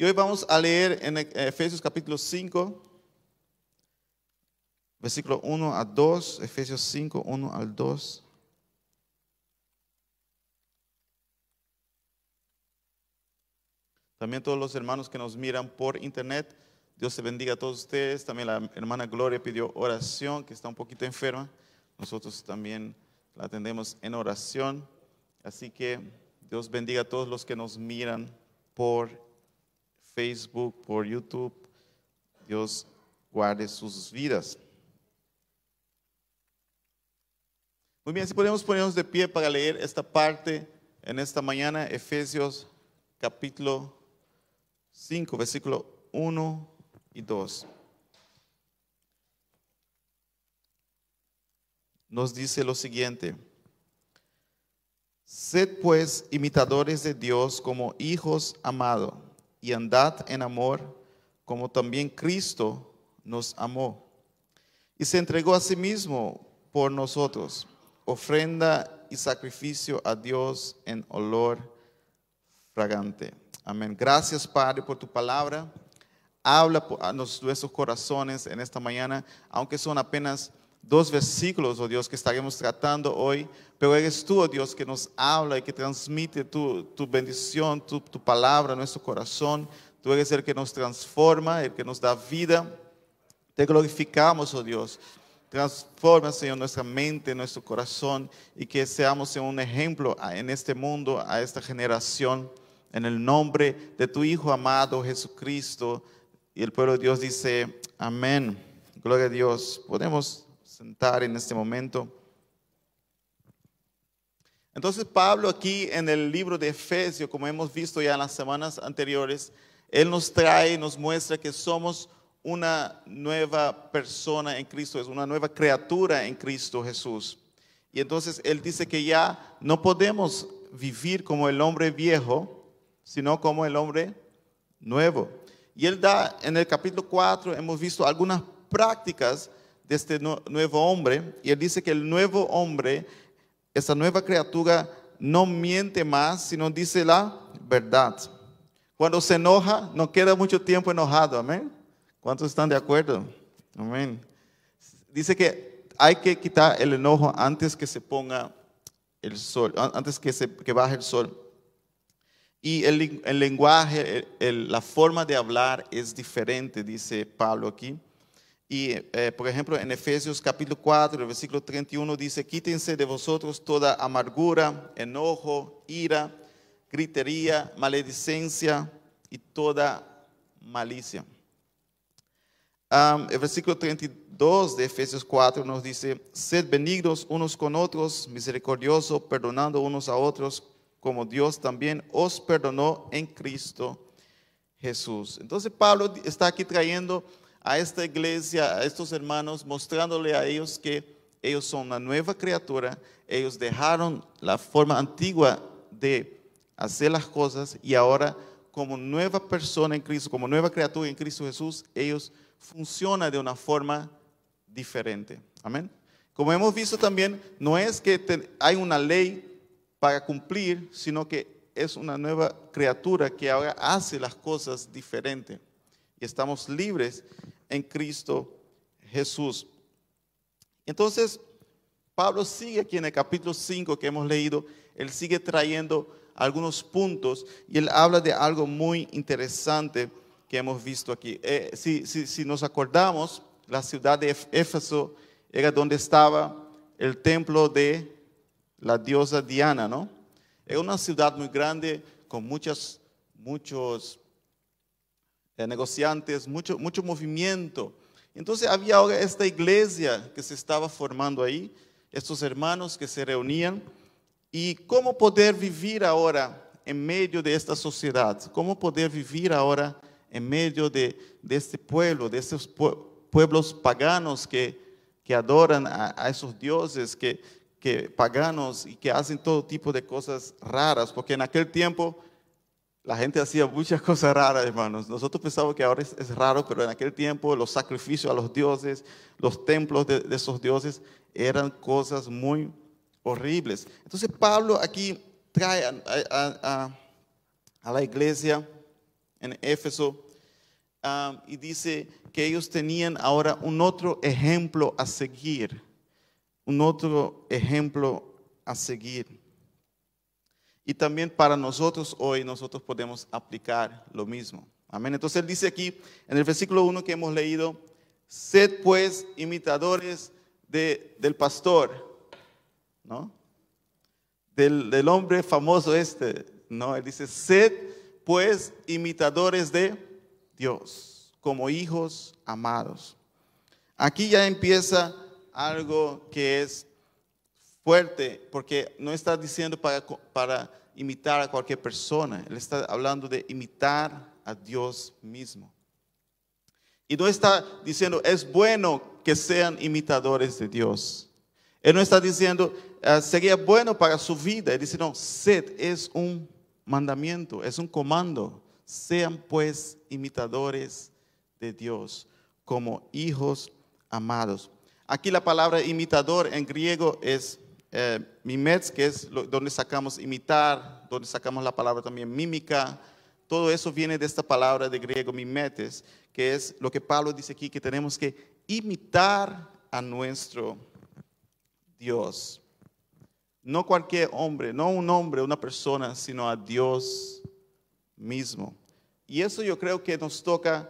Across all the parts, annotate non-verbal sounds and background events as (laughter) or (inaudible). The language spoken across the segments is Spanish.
Y hoy vamos a leer en Efesios capítulo 5, versículo 1 a 2, Efesios 5, 1 al 2. También todos los hermanos que nos miran por internet, Dios se bendiga a todos ustedes. También la hermana Gloria pidió oración, que está un poquito enferma. Nosotros también la atendemos en oración. Así que Dios bendiga a todos los que nos miran por Facebook, por YouTube. Dios guarde sus vidas. Muy bien, si podemos ponernos de pie para leer esta parte en esta mañana, Efesios capítulo 5, versículo 1 y 2. Nos dice lo siguiente. Sed pues imitadores de Dios como hijos amados y andad en amor como también Cristo nos amó y se entregó a sí mismo por nosotros, ofrenda y sacrificio a Dios en olor fragante. Amén. Gracias Padre por tu palabra. Habla a nuestros corazones en esta mañana, aunque son apenas dos versículos, oh Dios, que estaremos tratando hoy, pero eres tú, oh Dios, que nos habla y que transmite tu, bendición, tu, tu, palabra a nuestro corazón. Tú eres el que nos transforma, el que nos da vida. Te glorificamos, oh Dios. Transforma, Señor, nuestra mente, nuestro corazón y que seamos un ejemplo en este mundo, a esta generación, en el nombre de tu Hijo amado Jesucristo. Y el pueblo de Dios dice, amén. Gloria a Dios. Podemos sentar en este momento. Entonces Pablo aquí en el libro de Efesios, como hemos visto ya en las semanas anteriores, él nos trae, nos muestra que somos una nueva persona en Cristo, es una nueva criatura en Cristo Jesús. Y entonces él dice que ya no podemos vivir como el hombre viejo, sino como el hombre nuevo. Y él da en el capítulo 4, hemos visto algunas prácticas de este nuevo hombre. Y él dice que el nuevo hombre, esa nueva criatura, no miente más, sino dice la verdad. Cuando se enoja, no queda mucho tiempo enojado. Amén. ¿Cuántos están de acuerdo? Amén. Dice que hay que quitar el enojo antes que se ponga el sol, antes que, se, que baje el sol. Y el, lenguaje, la forma de hablar es diferente, dice Pablo aquí. Y, eh, por ejemplo, en Efesios capítulo 4, versículo 31 dice, quítense de vosotros toda amargura, enojo, ira, gritería, maledicencia y toda malicia. el versículo 32 de Efesios 4 nos dice, sed benignos unos con otros, misericordiosos, perdonando unos a otros, como Dios también os perdonó en Cristo Jesús. Entonces Pablo está aquí trayendo a esta iglesia, a estos hermanos, mostrándole a ellos que ellos son una nueva criatura, ellos dejaron la forma antigua de hacer las cosas y ahora como nueva persona en Cristo, como nueva criatura en Cristo Jesús, ellos funcionan de una forma diferente. Amén. Como hemos visto también, no es que hay una ley para cumplir, sino que es una nueva criatura que ahora hace las cosas diferentes y estamos libres en Cristo Jesús. Entonces, Pablo sigue aquí en el capítulo 5 que hemos leído, él sigue trayendo algunos puntos y él habla de algo muy interesante que hemos visto aquí. Eh, si, si nos acordamos, la ciudad de Éfeso era donde estaba el templo de la diosa Diana, ¿no? Era una ciudad muy grande con muchas, muchos eh, negociantes, mucho, mucho movimiento. Entonces había ahora esta iglesia que se estaba formando ahí, estos hermanos que se reunían, y cómo poder vivir ahora en medio de esta sociedad, cómo poder vivir ahora en medio de, este pueblo, de estos pueblos paganos que, que adoran a, a, esos dioses, que, que paganos y que hacen todo tipo de cosas raras, porque en aquel tiempo la gente hacía muchas (laughs) cosas raras, hermanos. Nosotros pensamos que ahora es, raro, pero en aquel tiempo los sacrificios a los dioses, los templos de, esos dioses eran cosas muy horribles. Entonces Pablo aquí trae a, la iglesia en Éfeso um, y dice que ellos tenían ahora un otro ejemplo a seguir, un otro ejemplo a seguir. Y también para nosotros hoy nosotros podemos aplicar lo mismo. Amén. Entonces él dice aquí en el versículo 1 que hemos leído, sed pues imitadores de, del pastor, ¿no? Del, del hombre famoso este, ¿no? Él dice, sed pues imitadores de Dios, como hijos amados. Aquí ya empieza algo que es fuerte, porque no está diciendo para, para imitar a cualquier persona, él está hablando de imitar a Dios mismo. Y no está diciendo, es bueno que sean imitadores de Dios. Él no está diciendo, ah, sería bueno para su vida. Él dice, no, sed es un mandamiento, es un comando. Sean pues imitadores de Dios como hijos amados. Aquí la palabra imitador en griego es eh, que es donde sacamos imitar, donde sacamos la palabra también mímica. Todo eso viene de esta palabra de griego mimetes, que es lo que Pablo dice aquí, que tenemos que imitar a nuestro Dios. No cualquier hombre, no un hombre, una persona, sino a Dios mismo. Y eso yo creo que nos toca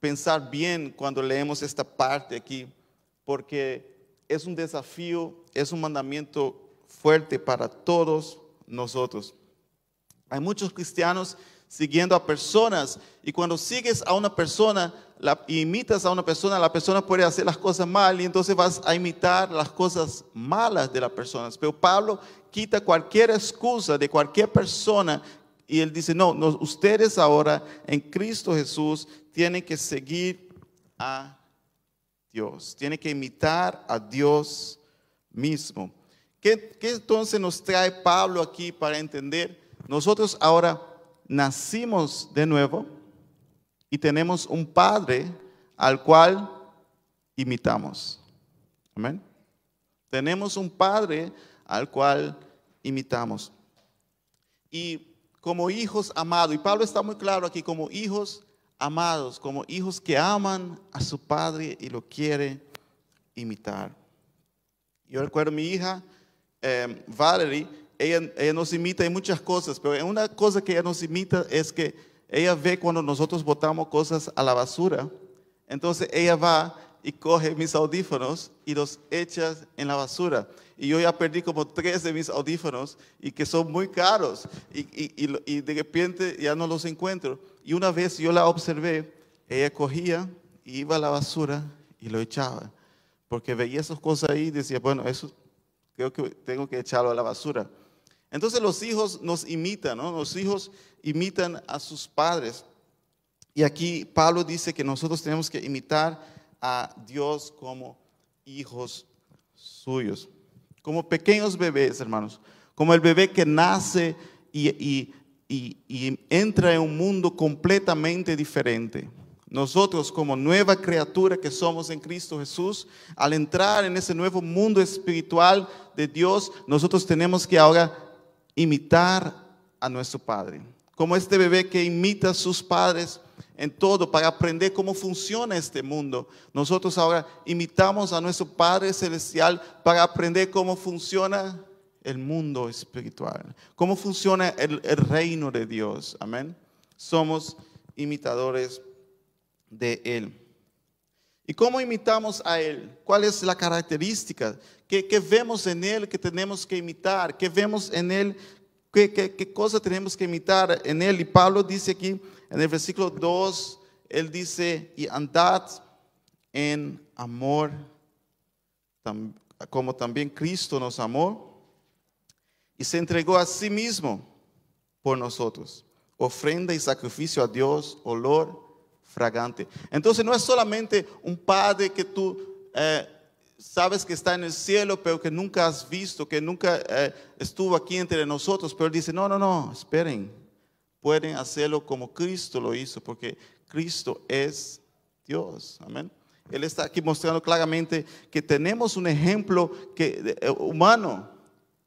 pensar bien cuando leemos esta parte aquí, porque es un desafío, es un mandamiento fuerte para todos nosotros. Hay muchos cristianos siguiendo a personas y cuando sigues a una persona, la imitas a una persona, la persona puede hacer las cosas mal y entonces vas a imitar las cosas malas de las personas. Pero Pablo quita cualquier excusa de cualquier persona y él dice, no, no ustedes ahora en Cristo Jesús tienen que seguir a Dios, tienen que imitar a Dios mismo. ¿Qué, ¿Qué entonces nos trae Pablo aquí para entender? Nosotros ahora nacimos de nuevo y tenemos un Padre al cual imitamos. Amén. Tenemos un Padre al cual imitamos. Y como hijos amados, y Pablo está muy claro aquí, como hijos amados, como hijos que aman a su Padre y lo quiere imitar. Yo recuerdo a mi hija, eh, Valerie, ella, nos imita en muchas cosas, pero una cosa que ella nos imita es que ella ve cuando nosotros botamos cosas a la basura. Entonces ella va y coge mis audífonos y los echa en la basura. Y yo ya perdí como tres de mis audífonos y que son muy caros. Y, y, de repente ya no los encuentro. Y una vez yo la observé, ella cogía y iba a la basura y lo echaba. Porque veía esas cosas ahí y decía, bueno, eso creo que tengo que echarlo a la basura. Entonces los hijos nos imitan, ¿no? Los hijos imitan a sus padres. Y aquí Pablo dice que nosotros tenemos que imitar a Dios como hijos suyos, como pequeños bebés, hermanos, como el bebé que nace y, entra en un mundo completamente diferente. Nosotros como nueva criatura que somos en Cristo Jesús, al entrar en ese nuevo mundo espiritual de Dios, nosotros tenemos que ahora imitar a nuestro Padre. Como este bebé que imita a sus padres en todo para aprender cómo funciona este mundo. Nosotros ahora imitamos a nuestro Padre Celestial para aprender cómo funciona el mundo espiritual, cómo funciona el, reino de Dios. Amén. Somos imitadores de Él. ¿Y cómo imitamos a Él? ¿Cuál es la característica? ¿Qué, vemos en Él que tenemos que imitar? ¿Qué vemos en Él? ¿Qué, qué, cosa tenemos que imitar en Él? Y Pablo dice aquí en el versículo 2, Él dice, y andad en amor, como también Cristo nos amó y se entregó a sí mismo por nosotros, ofrenda y sacrificio a Dios, olor fragante. Entonces no es solamente un padre que tú eh, sabes que está en el cielo, pero que nunca has visto, que nunca eh, estuvo aquí entre nosotros, pero dice, no, no, no, esperen, pueden hacerlo como Cristo lo hizo, porque Cristo es Dios. Amén. Él está aquí mostrando claramente que tenemos un ejemplo que, eh, humano.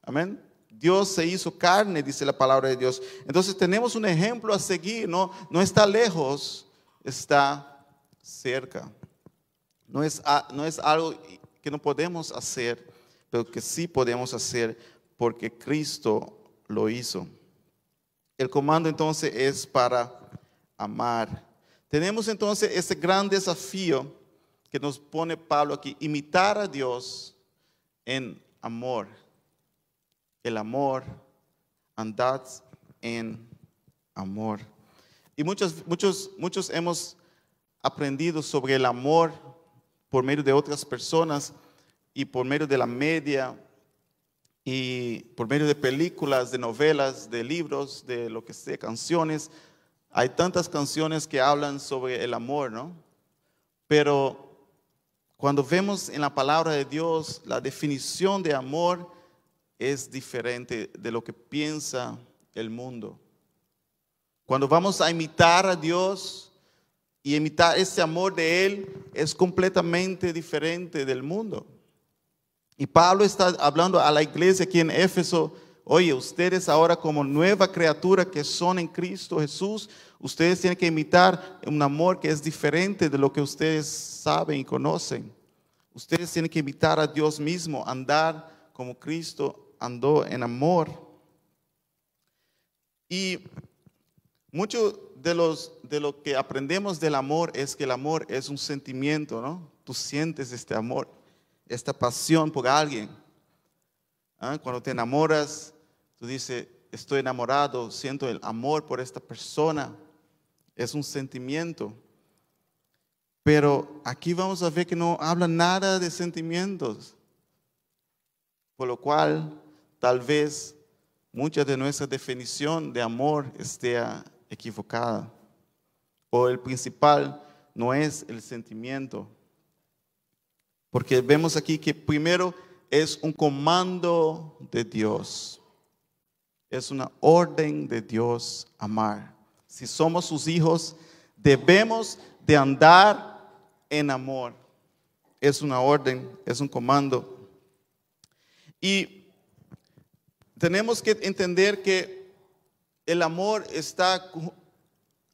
Amén Dios se hizo carne, dice la palabra de Dios. Entonces tenemos un ejemplo a seguir, no, no está lejos, está cerca. No es, no es algo que no podemos hacer, pero que sí podemos hacer porque Cristo lo hizo. El comando entonces es para amar. Tenemos entonces ese gran desafío que nos pone Pablo aquí, imitar a Dios en amor. El amor, andad en amor. Y muchos, muchos, muchos hemos aprendido sobre el amor por medio de otras personas y por medio de la media y por medio de películas, de novelas, de libros, de lo que sea, canciones. Hay tantas canciones que hablan sobre el amor, ¿no? Pero cuando vemos en la palabra de Dios la definición de amor es diferente de lo que piensa el mundo. Cuando vamos a imitar a Dios y imitar ese amor de Él es completamente diferente del mundo. Y Pablo está hablando a la iglesia aquí en Éfeso, oye, ustedes ahora como nueva criatura que son en Cristo Jesús, ustedes tienen que imitar un amor que es diferente de lo que ustedes saben y conocen. Ustedes tienen que imitar a Dios mismo, andar como Cristo andó en amor. Y mucho de, los, de lo que aprendemos del amor es que el amor es un sentimiento, ¿no? Tú sientes este amor esta pasión por alguien. ¿Ah? Cuando te enamoras, tú dices, estoy enamorado, siento el amor por esta persona. Es un sentimiento. Pero aquí vamos a ver que no habla nada de sentimientos. Por lo cual, tal vez mucha de nuestra definición de amor esté equivocada. O el principal no es el sentimiento, porque vemos aquí que primero es un comando de Dios. Es una orden de Dios amar. Si somos sus hijos, debemos de andar en amor. Es una orden, es un comando. Y tenemos que entender que el amor está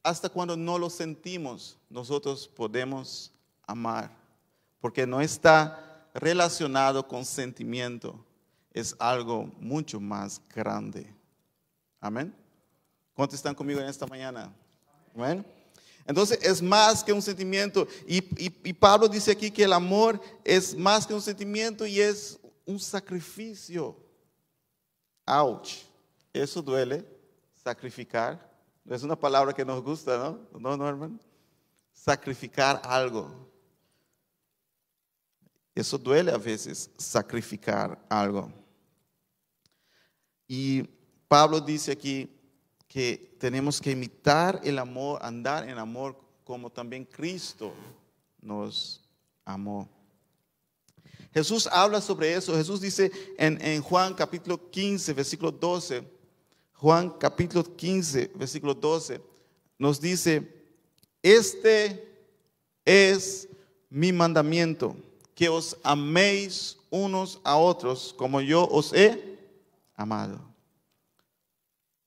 hasta cuando no lo sentimos, nosotros podemos amar porque no está relacionado con sentimiento, es algo mucho más grande. Amén. ¿Cuántos están conmigo en esta mañana? Amén. Entonces es más que un sentimiento. Y, y, Pablo dice aquí que el amor es más que un sentimiento y es un sacrificio. Ouch. Eso duele. Sacrificar. Es una palabra que nos gusta, ¿no? ¿No, no hermano? Sacrificar algo. Eso duele a veces, sacrificar algo. Y Pablo dice aquí que tenemos que imitar el amor, andar en amor como también Cristo nos amó. Jesús habla sobre eso. Jesús dice en, en, Juan capítulo 15, versículo 12, Juan capítulo 15, versículo 12, nos dice, este es mi mandamiento que os améis unos a otros como yo os he amado.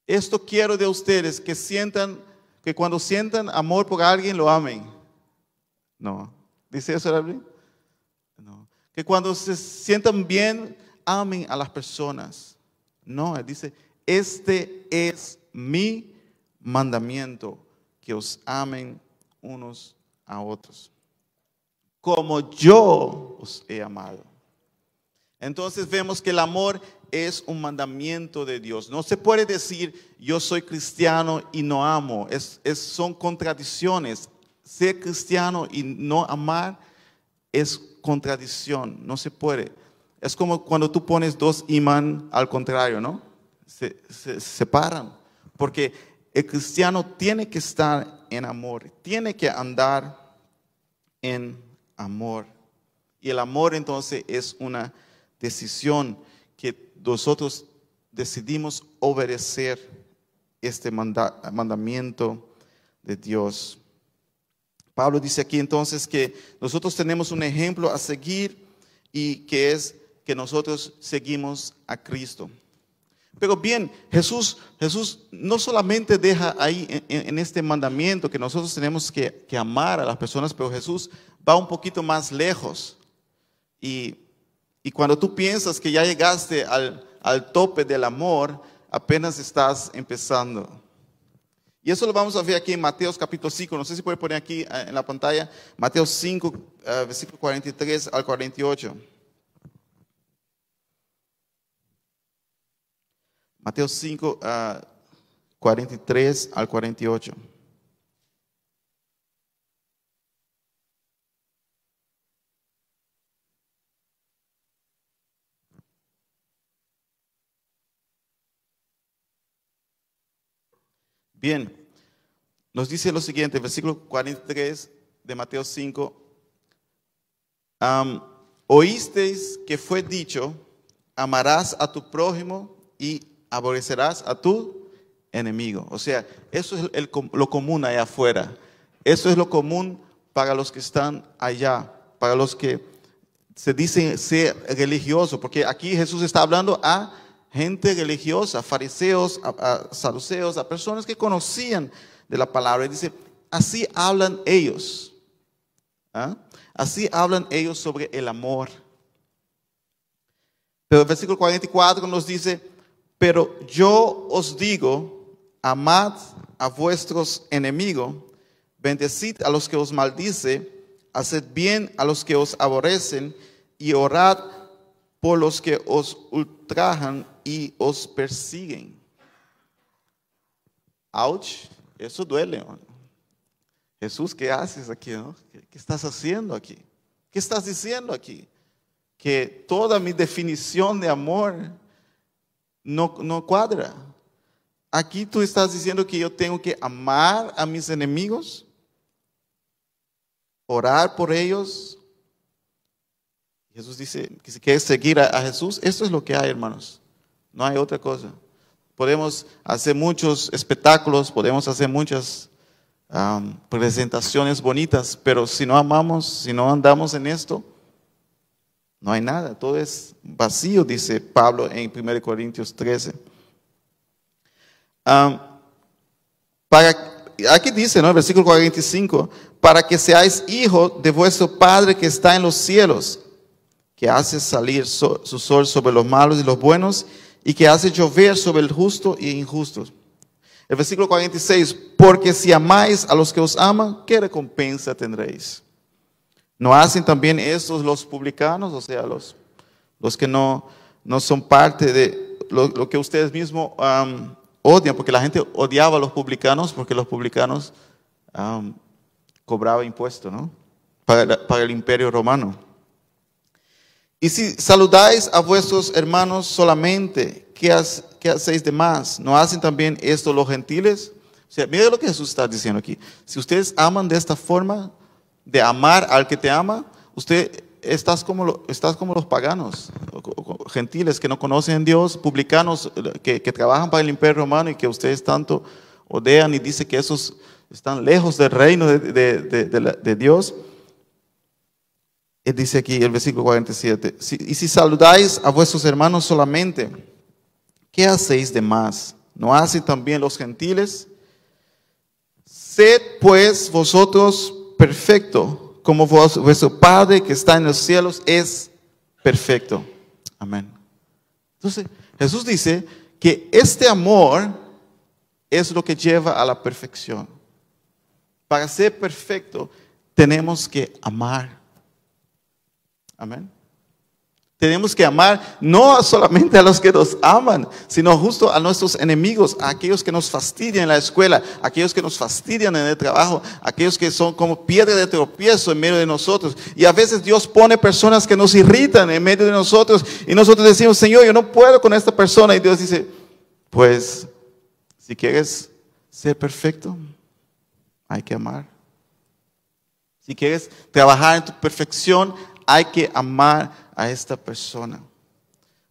Esto quiero de ustedes, que sientan, que cuando sientan amor por alguien lo amen. No. ¿Dice eso la No. Que cuando se sientan bien, amen a las personas. No, dice, este es mi mandamiento, que os amen unos a otros como yo os he amado. Entonces vemos que el amor es un mandamiento de Dios. No se puede decir yo soy cristiano y no amo. Es, son contradicciones. Ser cristiano y no amar es contradicción. No se puede. Es como cuando tú pones dos imán al contrario, ¿no? Se, se separan. Porque el cristiano tiene que estar en amor, tiene que andar en amor. Y el amor entonces es una decisión que nosotros decidimos obedecer este mandamiento de Dios. Pablo dice aquí entonces que nosotros tenemos un ejemplo a seguir y que es que nosotros seguimos a Cristo. Pero bien, Jesús, Jesús no solamente deja ahí en, este mandamiento que nosotros tenemos que, que, amar a las personas, pero Jesús va un poquito más lejos. Y, cuando tú piensas que ya llegaste al, tope del amor, apenas estás empezando. Y eso lo vamos a ver aquí en Mateo capítulo 5. No sé si puede poner aquí eh, en la pantalla. Mateo 5, uh, versículo 43 al 48. Mateo 5, uh, 43 al 48. Bien, nos dice lo siguiente, versículo 43 de Mateo 5. Um, Oísteis que fue dicho, amarás a tu prójimo y aborrecerás a tu enemigo. O sea, eso es lo común allá afuera. Eso es lo común para los que están allá, para los que se dicen ser religiosos, porque aquí Jesús está hablando a gente religiosa, fariseos, a, saduceos, a personas que conocían de la palabra. Y dice, así hablan ellos. ¿ah? Así hablan ellos sobre el amor. Pero el versículo 44 nos dice, pero yo os digo, amad a vuestros enemigos, bendecid a los que os maldice, haced bien a los que os aborrecen y orad por los que os ultrajan y os persiguen. Ouch, eso duele. Jesús, ¿qué haces aquí? ¿Qué, estás haciendo aquí? ¿Qué estás diciendo aquí? Que toda mi definición de amor no, no cuadra. Aquí tú estás diciendo que yo tengo que amar a mis enemigos, orar por ellos. Jesús dice que si quieres seguir a, a Jesús, esto es lo que hay, hermanos. No hay otra cosa. Podemos hacer muchos espectáculos, podemos hacer muchas presentaciones bonitas, pero si no amamos, si no andamos en esto, no hay nada. Todo es vacío, dice Pablo en 1 Corintios 13. para, aquí dice, ¿no? Versículo 45, para que seáis hijos de vuestro Padre que está en los cielos, que hace salir su sol sobre los malos y los buenos y que hace llover sobre el justo e injusto. El versículo 46, porque si amáis a los que os aman, ¿qué recompensa tendréis? ¿No hacen también estos los publicanos, o sea, los, los que no, no son parte de lo, que ustedes mismos odian? Porque la gente odiaba a los publicanos porque los publicanos cobraban impuestos, ¿no? Para, para el imperio romano. Y si saludáis a vuestros hermanos solamente, ¿qué, hacéis de más? ¿No hacen también esto los gentiles? O sea, mira lo que Jesús está diciendo aquí. Si ustedes aman de esta forma, de amar al que te ama, usted estás como, como los paganos, gentiles que no conocen a Dios, publicanos que, trabajan para el imperio romano y que ustedes tanto odian y dicen que esos están lejos del reino de Dios. Él dice aquí el versículo 47, y si saludáis a vuestros hermanos solamente, ¿qué hacéis de más? ¿No hacen también los gentiles? Sed pues vosotros perfecto, como vuestro Padre que está en los cielos es perfecto. Amén. Entonces, Jesús dice que este amor es lo que lleva a la perfección. Para ser perfecto, tenemos que amar Amén. Tenemos que amar no solamente a los que nos aman, sino justo a nuestros enemigos, a aquellos que nos fastidian en la escuela, a aquellos que nos fastidian en el trabajo, a aquellos que son como piedra de tropiezo en medio de nosotros. Y a veces Dios pone personas que nos irritan en medio de nosotros y nosotros decimos, Señor, yo no puedo con esta persona. Y Dios dice, pues, si quieres ser perfecto, hay que amar. Si quieres trabajar en tu perfección, hay que amar a esta persona.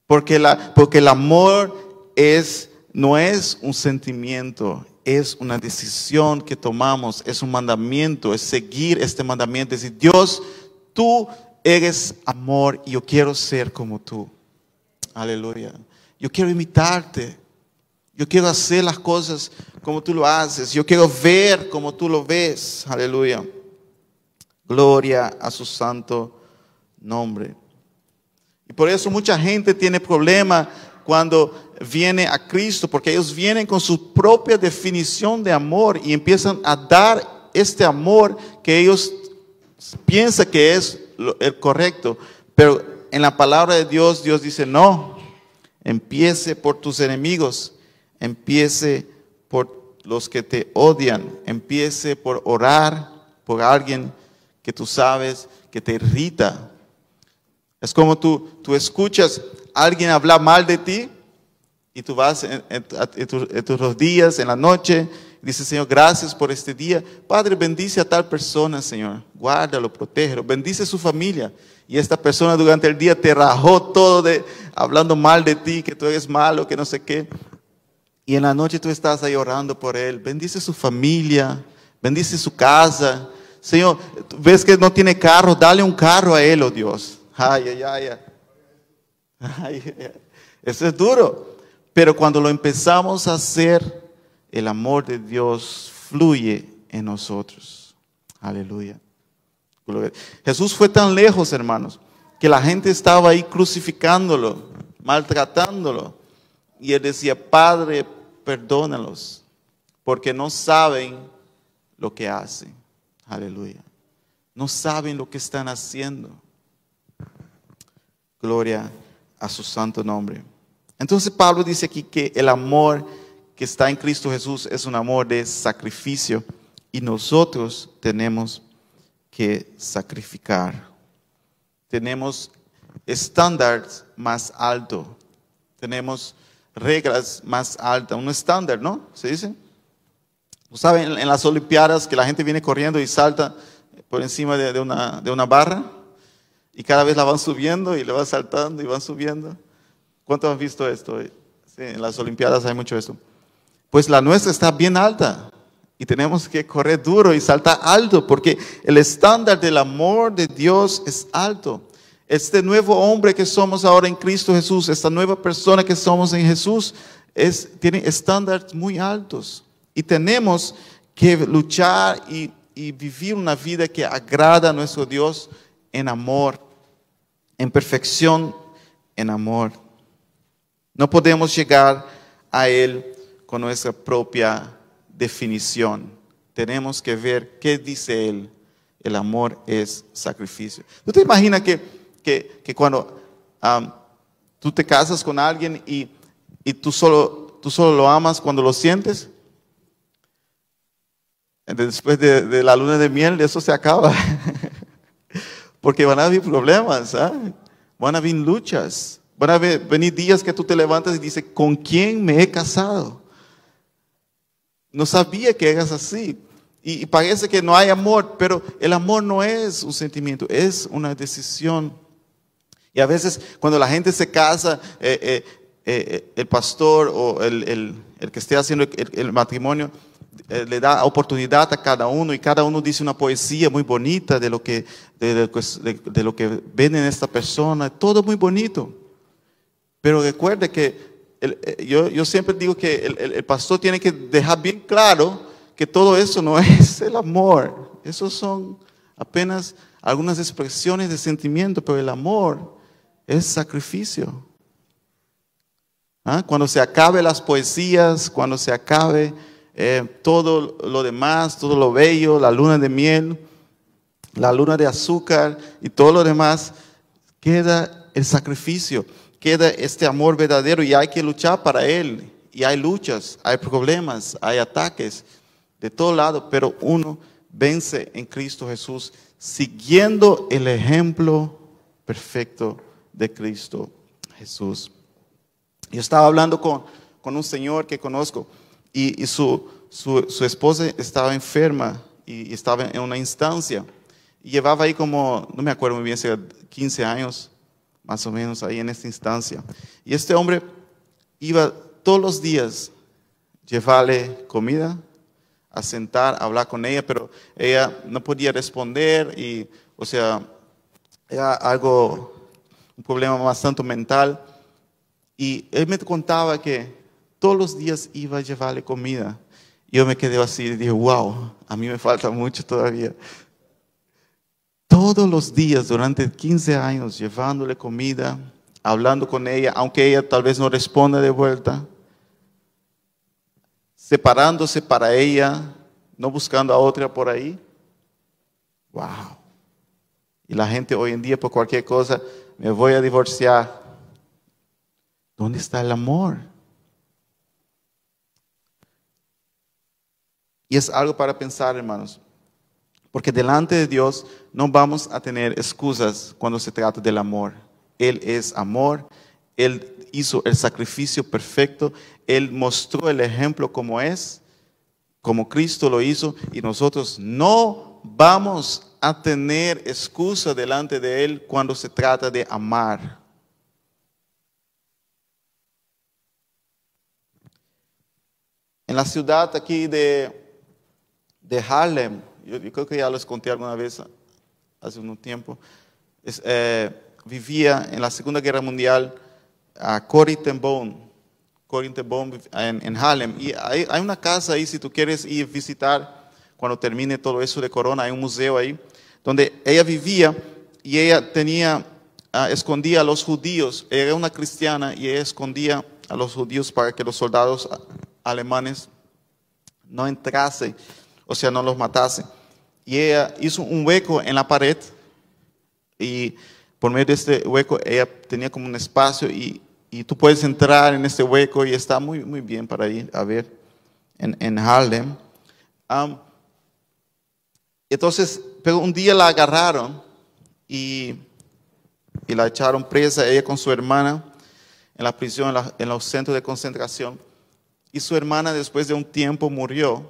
Porque, la, porque el amor es, no es un sentimiento, es una decisión que tomamos, es un mandamiento, es seguir este mandamiento, es decir, Dios, tú eres amor y yo quiero ser como tú. Aleluya. Yo quiero imitarte. Yo quiero hacer las cosas como tú lo haces. Yo quiero ver como tú lo ves. Aleluya. Gloria a su santo nombre. Y por eso mucha gente tiene problema cuando viene a Cristo, porque ellos vienen con su propia definición de amor y empiezan a dar este amor que ellos piensan que es el correcto. Pero en la palabra de Dios, Dios dice, no, empiece por tus enemigos, empiece por los que te odian, empiece por orar por alguien que tú sabes que te irrita. Es como tú, tú escuchas a alguien hablar mal de ti y tú vas en, tus rodillas en la noche y dices, Señor, gracias por este día. Padre, bendice a tal persona, Señor. Guárdalo, protégelo, bendice a su familia. Y esta persona durante el día te rajó todo de hablando mal de ti, que tú eres malo, que no sé qué. Y en la noche tú estás ahí orando por él. Bendice su familia, bendice su casa, Señor, ves que no tiene carro, dale un carro a él, oh Dios. Ay, ay, ay. ay, Eso es duro. Pero cuando lo empezamos a hacer, el amor de Dios fluye en nosotros. Aleluya. Jesús fue tan lejos, hermanos, que la gente estaba ahí crucificándolo, maltratándolo. Y él decía, Padre, perdónalos, porque no saben lo que hacen. Aleluya. No saben lo que están haciendo. Gloria a su santo nombre. Entonces Pablo dice aquí que el amor que está en Cristo Jesús es un amor de sacrificio y nosotros tenemos que sacrificar. Tenemos estándares más altos. Tenemos reglas más altas. Un estándar, ¿no? ¿Se dice? ¿Saben en las Olimpiadas que la gente viene corriendo y salta por encima de, una, de una barra? Y cada vez la van subiendo y le van saltando y van subiendo. ¿Cuántos han visto esto? En las Olimpiadas hay mucho esto. Pues la nuestra está bien alta y tenemos que correr duro y saltar alto porque el estándar del amor de Dios es alto. Este nuevo hombre que somos ahora en Cristo Jesús, esta nueva persona que somos en Jesús, es, tiene estándares muy altos. Y tenemos que luchar y, vivir una vida que agrada a nuestro Dios en amor, en perfección, en amor. No podemos llegar a Él con nuestra propia definición. Tenemos que ver qué dice Él. El amor es sacrificio. ¿Tú te imaginas que, que, cuando tú te casas con alguien y, y tú, solo, tú solo lo amas cuando lo sientes? Después de, la luna de miel, eso se acaba. (laughs) Porque van a haber problemas, ¿ah? van a haber luchas, van a venir días que tú te levantas y dices, ¿con quién me he casado? No sabía que eras así. Y, parece que no hay amor, pero el amor no es un sentimiento, es una decisión. Y a veces cuando la gente se casa, eh, eh, eh, el pastor o el, que esté haciendo el matrimonio, eh, le da oportunidad a cada uno y cada uno dice una poesía muy bonita de lo que, de, lo que ven en esta persona, todo muy bonito. Pero recuerde que eh, yo, yo, siempre digo que el, pastor tiene que dejar bien claro que todo eso no (laughs) es el amor, esos son apenas algunas expresiones de sentimiento, pero el amor es sacrificio. ¿Ah? Cuando se acabe las poesías, cuando se acabe eh, todo lo demás, todo lo bello, la luna de miel, la luna de azúcar y todo lo demás, queda el sacrificio, queda este amor verdadero y hay que luchar para él. Y hay luchas, hay problemas, hay ataques de todo lado, pero uno vence en Cristo Jesús siguiendo el ejemplo perfecto de Cristo Jesús. Yo estaba hablando con, con un señor que conozco y, su, su, esposa estaba enferma y, estaba en una instancia. Y llevaba ahí como, no me acuerdo muy bien, 15 años, más o menos, ahí en esta instancia. Y este hombre iba todos los días llevarle comida, a sentar, a hablar con ella, pero ella no podía responder y, o sea, era algo, un problema bastante mental. Y él me contaba que todos los días iba a llevarle comida. Yo me quedé así y dije, wow, a mí me falta mucho todavía. Todos los días durante 15 años llevándole comida, hablando con ella, aunque ella tal vez no responda de vuelta, separándose para ella, no buscando a otra por ahí. Wow. Y la gente hoy en día por cualquier cosa, me voy a divorciar. ¿Dónde está el amor? Y es algo para pensar, hermanos. Porque delante de Dios no vamos a tener excusas cuando se trata del amor. Él es amor, Él hizo el sacrificio perfecto, Él mostró el ejemplo como es, como Cristo lo hizo, y nosotros no vamos a tener excusa delante de Él cuando se trata de amar. En la ciudad aquí de, de Harlem, yo, creo que ya les conté alguna vez hace un tiempo, eh, vivía en la Segunda Guerra Mundial a Cory ten Boom, en, en, Harlem. Y hay, una casa ahí, si tú quieres ir visitar cuando termine todo eso de Corona, hay un museo ahí, donde ella vivía y ella tenía, uh, escondía a los judíos, era una cristiana y ella escondía a los judíos para que los soldados alemanes no entrasen, o sea, no los matasen. Y ella hizo un hueco en la pared y por medio de este hueco ella tenía como un espacio y, y tú puedes entrar en este hueco y está muy, muy bien para ir a ver en, en Harlem. entonces, pero un día la agarraron y, y, la echaron presa, ella con su hermana, en la prisión, en, los centros de concentración. Y su hermana después de un tiempo murió,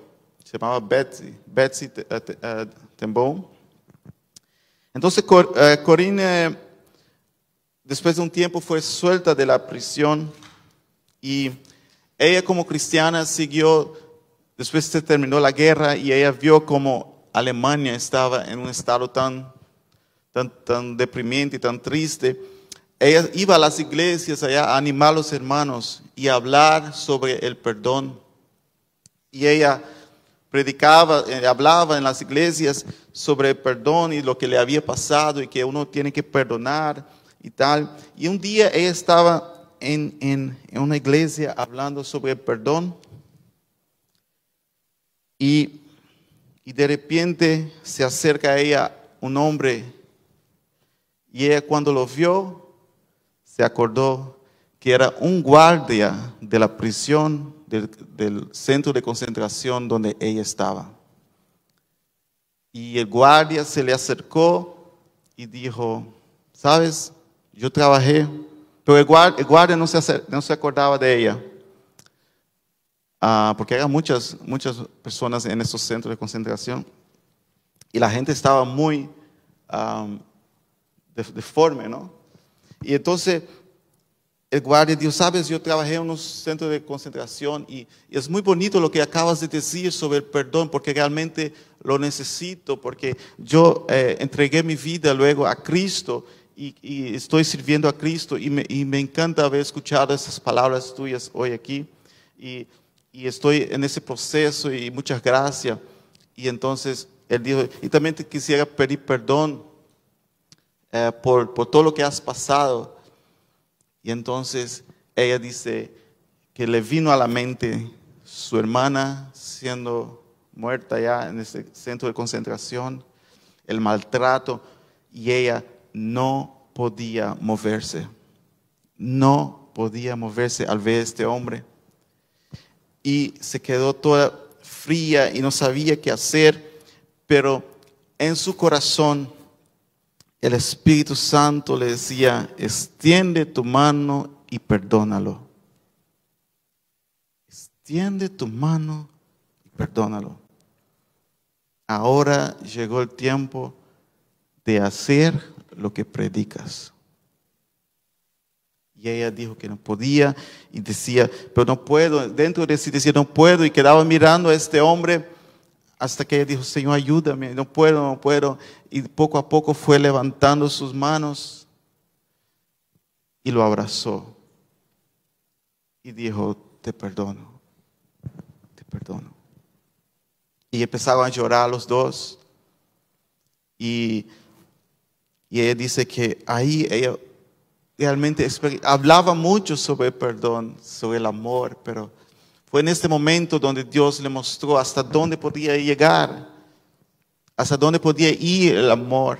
se llamaba Betsy, Betsy uh, Entonces eh, Corinne, después de un tiempo, fue suelta de la prisión y ella como cristiana siguió, después se terminó la guerra y ella vio como Alemania estaba en un estado tan, tan, tan deprimente y tan triste. Ella iba a las iglesias allá a animar a los hermanos y a hablar sobre el perdón. Y ella predicaba, eh, hablaba en las iglesias sobre el perdón y lo que le había pasado y que uno tiene que perdonar y tal. Y un día ella estaba en, en, una iglesia hablando sobre el perdón y, y de repente se acerca a ella un hombre y ella cuando lo vio se acordó que era un guardia de la prisión del, centro de concentración donde ella estaba. Y el guardia se le acercó y dijo, sabes, yo trabajé, pero el guardia, no, se, no se acordaba de ella. Ah, porque había muchas, muchas personas en esos centros de concentración. Y la gente estaba muy deforme, ¿no? Y entonces el guardia dijo, sabes, yo trabajé en un centro de concentración y, es muy bonito lo que acabas de decir sobre el perdón, porque realmente lo necesito, porque yo eh, entregué mi vida luego a Cristo y, estoy sirviendo a Cristo y me, y me, encanta haber escuchado esas palabras tuyas hoy aquí y, y estoy en ese proceso y muchas gracias. Y entonces él dijo, y también te quisiera pedir perdón eh, por, por todo lo que has pasado y entonces ella dice que le vino a la mente su hermana siendo muerta ya en ese centro de concentración, el maltrato, y ella no podía moverse. No podía moverse al ver a este hombre. Y se quedó toda fría y no sabía qué hacer, pero en su corazón el Espíritu Santo le decía, extiende tu mano y perdónalo. Extiende tu mano y perdónalo. Ahora llegó el tiempo de hacer lo que predicas. Y ella dijo que no podía y decía, pero no puedo. Dentro de sí decía, no puedo. Y quedaba mirando a este hombre hasta que ella dijo, Señor, ayúdame, no puedo, no puedo. Y poco a poco fue levantando sus manos y lo abrazó. y dijo, te perdono, te perdono. Y empezaron a llorar los dos. Y, y ella dice que ahí ella realmente hablaba mucho sobre el perdón, sobre el amor, pero fue en este momento donde Dios le mostró hasta dónde podía llegar, hasta dónde podía ir el amor.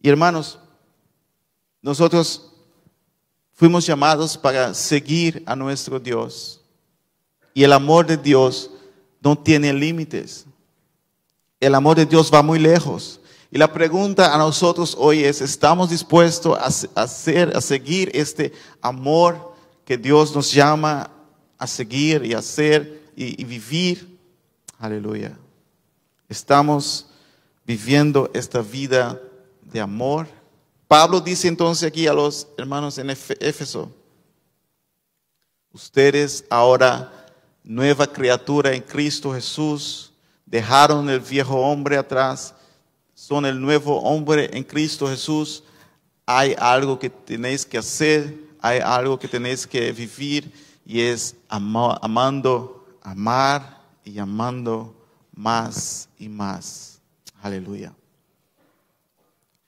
Y hermanos, nosotros fuimos llamados para seguir a nuestro Dios. Y el amor de Dios no tiene límites. El amor de Dios va muy lejos. Y la pregunta a nosotros hoy es, ¿estamos dispuestos a, hacer, a seguir este amor que Dios nos llama a seguir y hacer y, y vivir? Aleluya. Estamos viviendo esta vida de amor. Pablo dice entonces aquí a los hermanos en Éfeso, ustedes ahora nueva criatura en Cristo Jesús, dejaron el viejo hombre atrás son el nuevo hombre en Cristo Jesús, hay algo que tenéis que hacer, hay algo que tenéis que vivir y es amando, amar y amando más y más. Aleluya.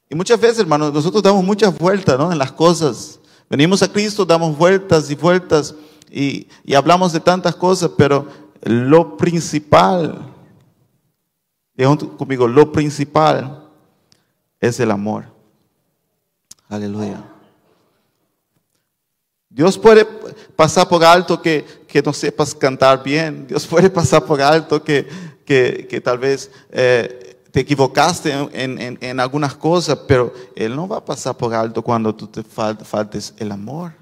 Y muchas veces, hermanos, nosotros damos muchas vueltas ¿no? en las cosas. Venimos a Cristo, damos vueltas y vueltas y, y hablamos de tantas cosas, pero lo principal Digan conmigo, lo principal es el amor. Aleluya. Dios puede pasar por alto que, no sepas cantar bien. Dios (laughs) puede pasar por alto que, que, tal vez eh, te equivocaste en, en, algunas cosas, pero Él no va a pasar por alto cuando tú te faltes el amor.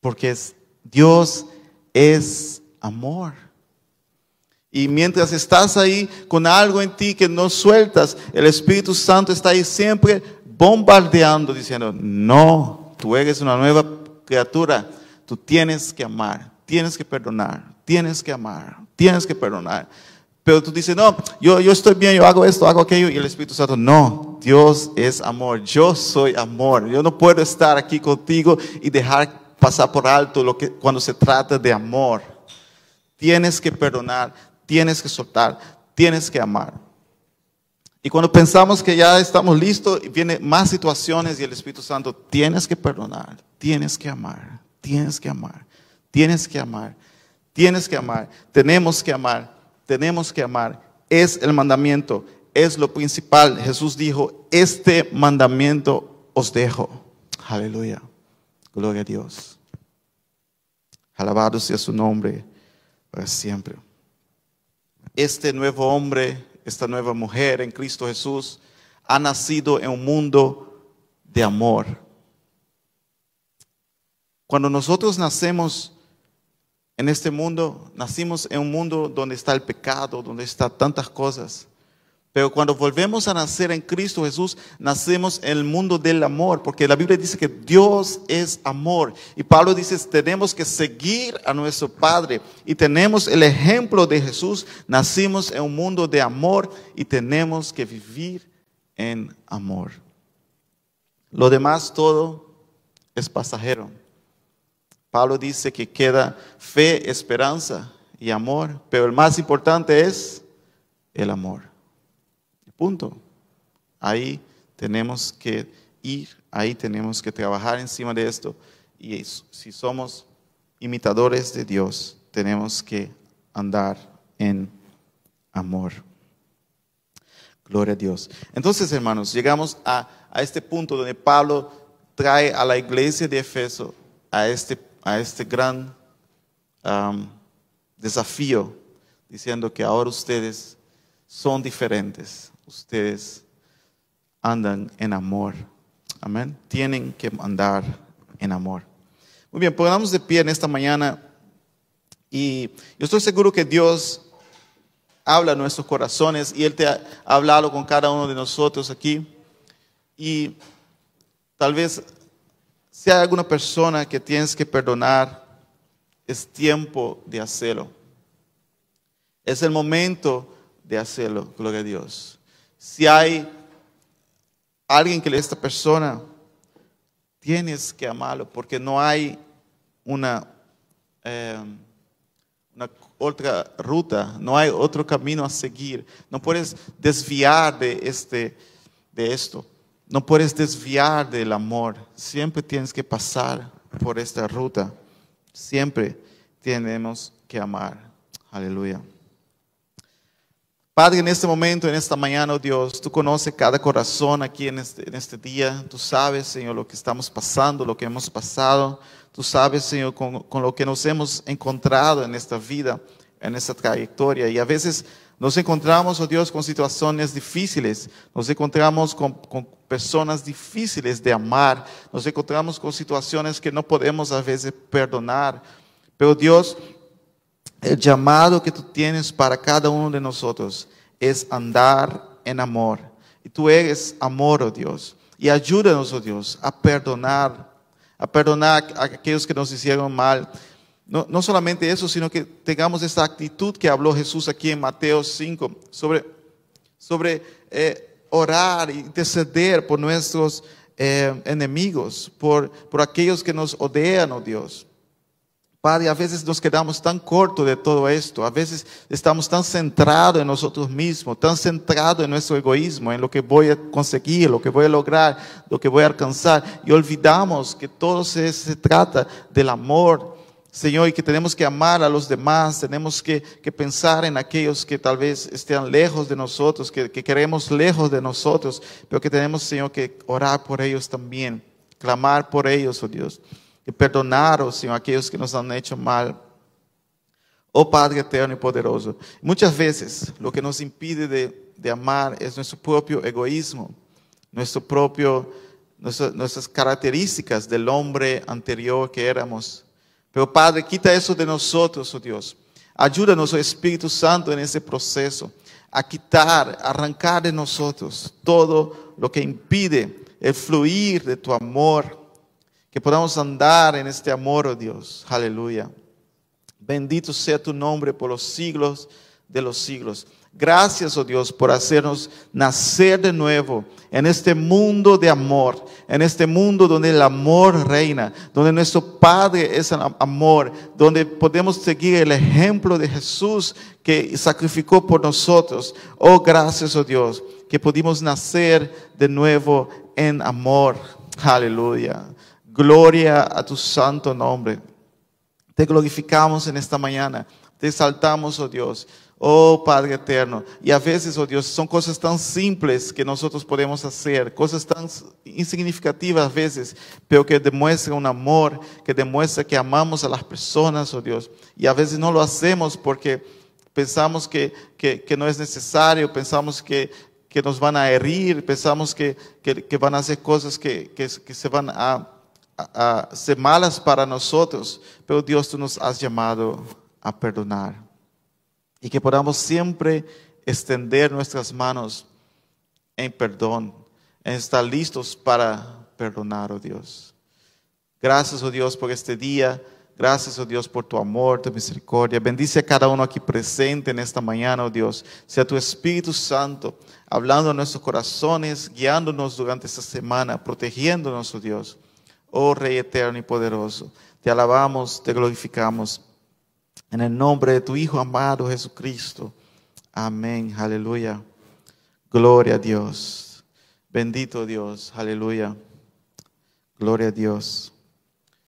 Porque Dios es amor. Y mientras estás ahí con algo en ti que no sueltas, el Espíritu Santo está ahí siempre bombardeando, diciendo, no, tú eres una nueva criatura, tú tienes que amar, tienes que perdonar, tienes que amar, tienes que perdonar. Pero tú dices, no, yo, yo estoy bien, yo hago esto, hago aquello, y el Espíritu Santo, no, Dios es amor, yo soy amor, yo no puedo estar aquí contigo y dejar pasar por alto lo que, cuando se trata de amor. Tienes que perdonar, tienes que soltar, tienes que amar. Y cuando pensamos que ya estamos listos, vienen más situaciones y el Espíritu Santo, tienes que perdonar, tienes que amar, tienes que amar, tienes que amar, tienes que amar, tenemos que amar, tenemos que amar. Es el mandamiento, es lo principal. Jesús dijo, este mandamiento os dejo. Aleluya. Gloria a Dios. Alabado sea su nombre para siempre este nuevo hombre, esta nueva mujer en Cristo Jesús, ha nacido en un mundo de amor. Cuando nosotros nacemos en este mundo, nacimos en un mundo donde está el pecado, donde está tantas cosas. Pero cuando volvemos a nacer en Cristo Jesús, nacemos en el mundo del amor, porque la Biblia dice que Dios es amor. Y Pablo dice, tenemos que seguir a nuestro Padre. Y tenemos el ejemplo de Jesús. Nacimos en un mundo de amor y tenemos que vivir en amor. Lo demás todo es pasajero. Pablo dice que queda fe, esperanza y amor, pero el más importante es el amor. Punto. Ahí tenemos que ir, ahí tenemos que trabajar encima de esto. Y si somos imitadores de Dios, tenemos que andar en amor. Gloria a Dios. Entonces, hermanos, llegamos a, este punto donde Pablo trae a la iglesia de Efeso a este, a este gran desafío, diciendo que ahora ustedes son diferentes ustedes andan en amor. Amén. Tienen que andar en amor. Muy bien, pongamos de pie en esta mañana y yo estoy seguro que Dios habla en nuestros corazones y Él te ha hablado con cada uno de nosotros aquí. Y tal vez si hay alguna persona que tienes que perdonar, es tiempo de hacerlo. Es el momento de hacerlo, gloria a Dios si hay alguien que esta persona Tienes que amarlo porque no hay una, eh, una otra ruta, no hay otro camino a seguir. No puedes desviar de, este, de esto. No puedes desviar del amor. Siempre tienes que pasar por esta ruta. Siempre tenemos que amar. Aleluya. Padre, en este momento, en esta mañana, oh Dios, tú conoces cada corazón aquí en este, este día. Tú sabes, Señor, lo que estamos pasando, lo que hemos pasado. Tú sabes, Señor, con lo que nos hemos encontrado en esta vida, en esta trayectoria. Y a veces nos encontramos, oh Dios, con situaciones difíciles. Nos encontramos con, con personas difíciles de amar. Nos encontramos con situaciones que no podemos a veces perdonar. Pero Dios, el llamado que tú tienes para cada uno de nosotros es andar en amor. Y tú eres amor, oh Dios. Y ayúdanos, oh Dios, a perdonar, a perdonar a aquellos que nos hicieron mal. No, no solamente eso, sino que tengamos esta actitud que habló Jesús aquí en Mateo 5, sobre, sobre eh, orar y interceder por nuestros eh, enemigos, por, por aquellos que nos odian, oh Dios. Padre, a veces nos quedamos tan cortos de todo esto, a veces estamos tan centrados en nosotros mismos, tan centrados en nuestro egoísmo, en lo que voy a conseguir, lo que voy a lograr, lo que voy a alcanzar, y olvidamos que todo se, se trata del amor, Señor, y que tenemos que amar a los demás, tenemos que, pensar en aquellos que tal vez estén lejos de nosotros, que, que queremos lejos de nosotros, pero que tenemos, Señor, que orar por ellos también, clamar por ellos, oh Dios y perdonar, Señor, aquellos que nos han hecho mal. Oh Padre eterno y poderoso. Muchas veces lo que nos impide de, amar es nuestro propio egoísmo, nuestro propio, nuestra, nuestras características del hombre anterior que éramos. Pero Padre, quita eso de nosotros, oh Dios. Ayúdanos, oh Espíritu Santo, en ese proceso, a quitar, arrancar de nosotros todo lo que impide el fluir de tu amor que podamos andar en este amor, oh Dios. Aleluya. Bendito sea tu nombre por los siglos de los siglos. Gracias, oh Dios, por hacernos nacer de nuevo en este mundo de amor, en este mundo donde el amor reina, donde nuestro Padre es el amor, donde podemos seguir el ejemplo de Jesús que sacrificó por nosotros. Oh, gracias, oh Dios, que pudimos nacer de nuevo en amor. Aleluya. Gloria a tu santo nombre. Te glorificamos en esta mañana. Te exaltamos, oh Dios. Oh Padre eterno. Y a veces, oh Dios, son cosas tan simples que nosotros podemos hacer, cosas tan insignificativas a veces, pero que demuestran un amor, que demuestra que amamos a las personas, oh Dios. Y a veces no lo hacemos porque pensamos que, que, no es necesario, pensamos que, que nos van a herir, pensamos que, que van a hacer cosas que, que se van a a, ser malas para nosotros, pero Dios tú nos has llamado a perdonar. Y que podamos siempre extender nuestras manos en perdón, en estar listos para perdonar, oh Dios. Gracias, oh Dios, por este día. Gracias, oh Dios, por tu amor, tu misericordia. Bendice a cada uno aquí presente en esta mañana, oh Dios. Sea tu Espíritu Santo hablando en nuestros corazones, guiándonos durante esta semana, protegiéndonos, oh Dios. Oh Rey eterno y poderoso, te alabamos, te glorificamos. En el nombre de tu Hijo amado Jesucristo. Amén. Aleluya. Gloria a Dios. Bendito Dios. Aleluya. Gloria a Dios.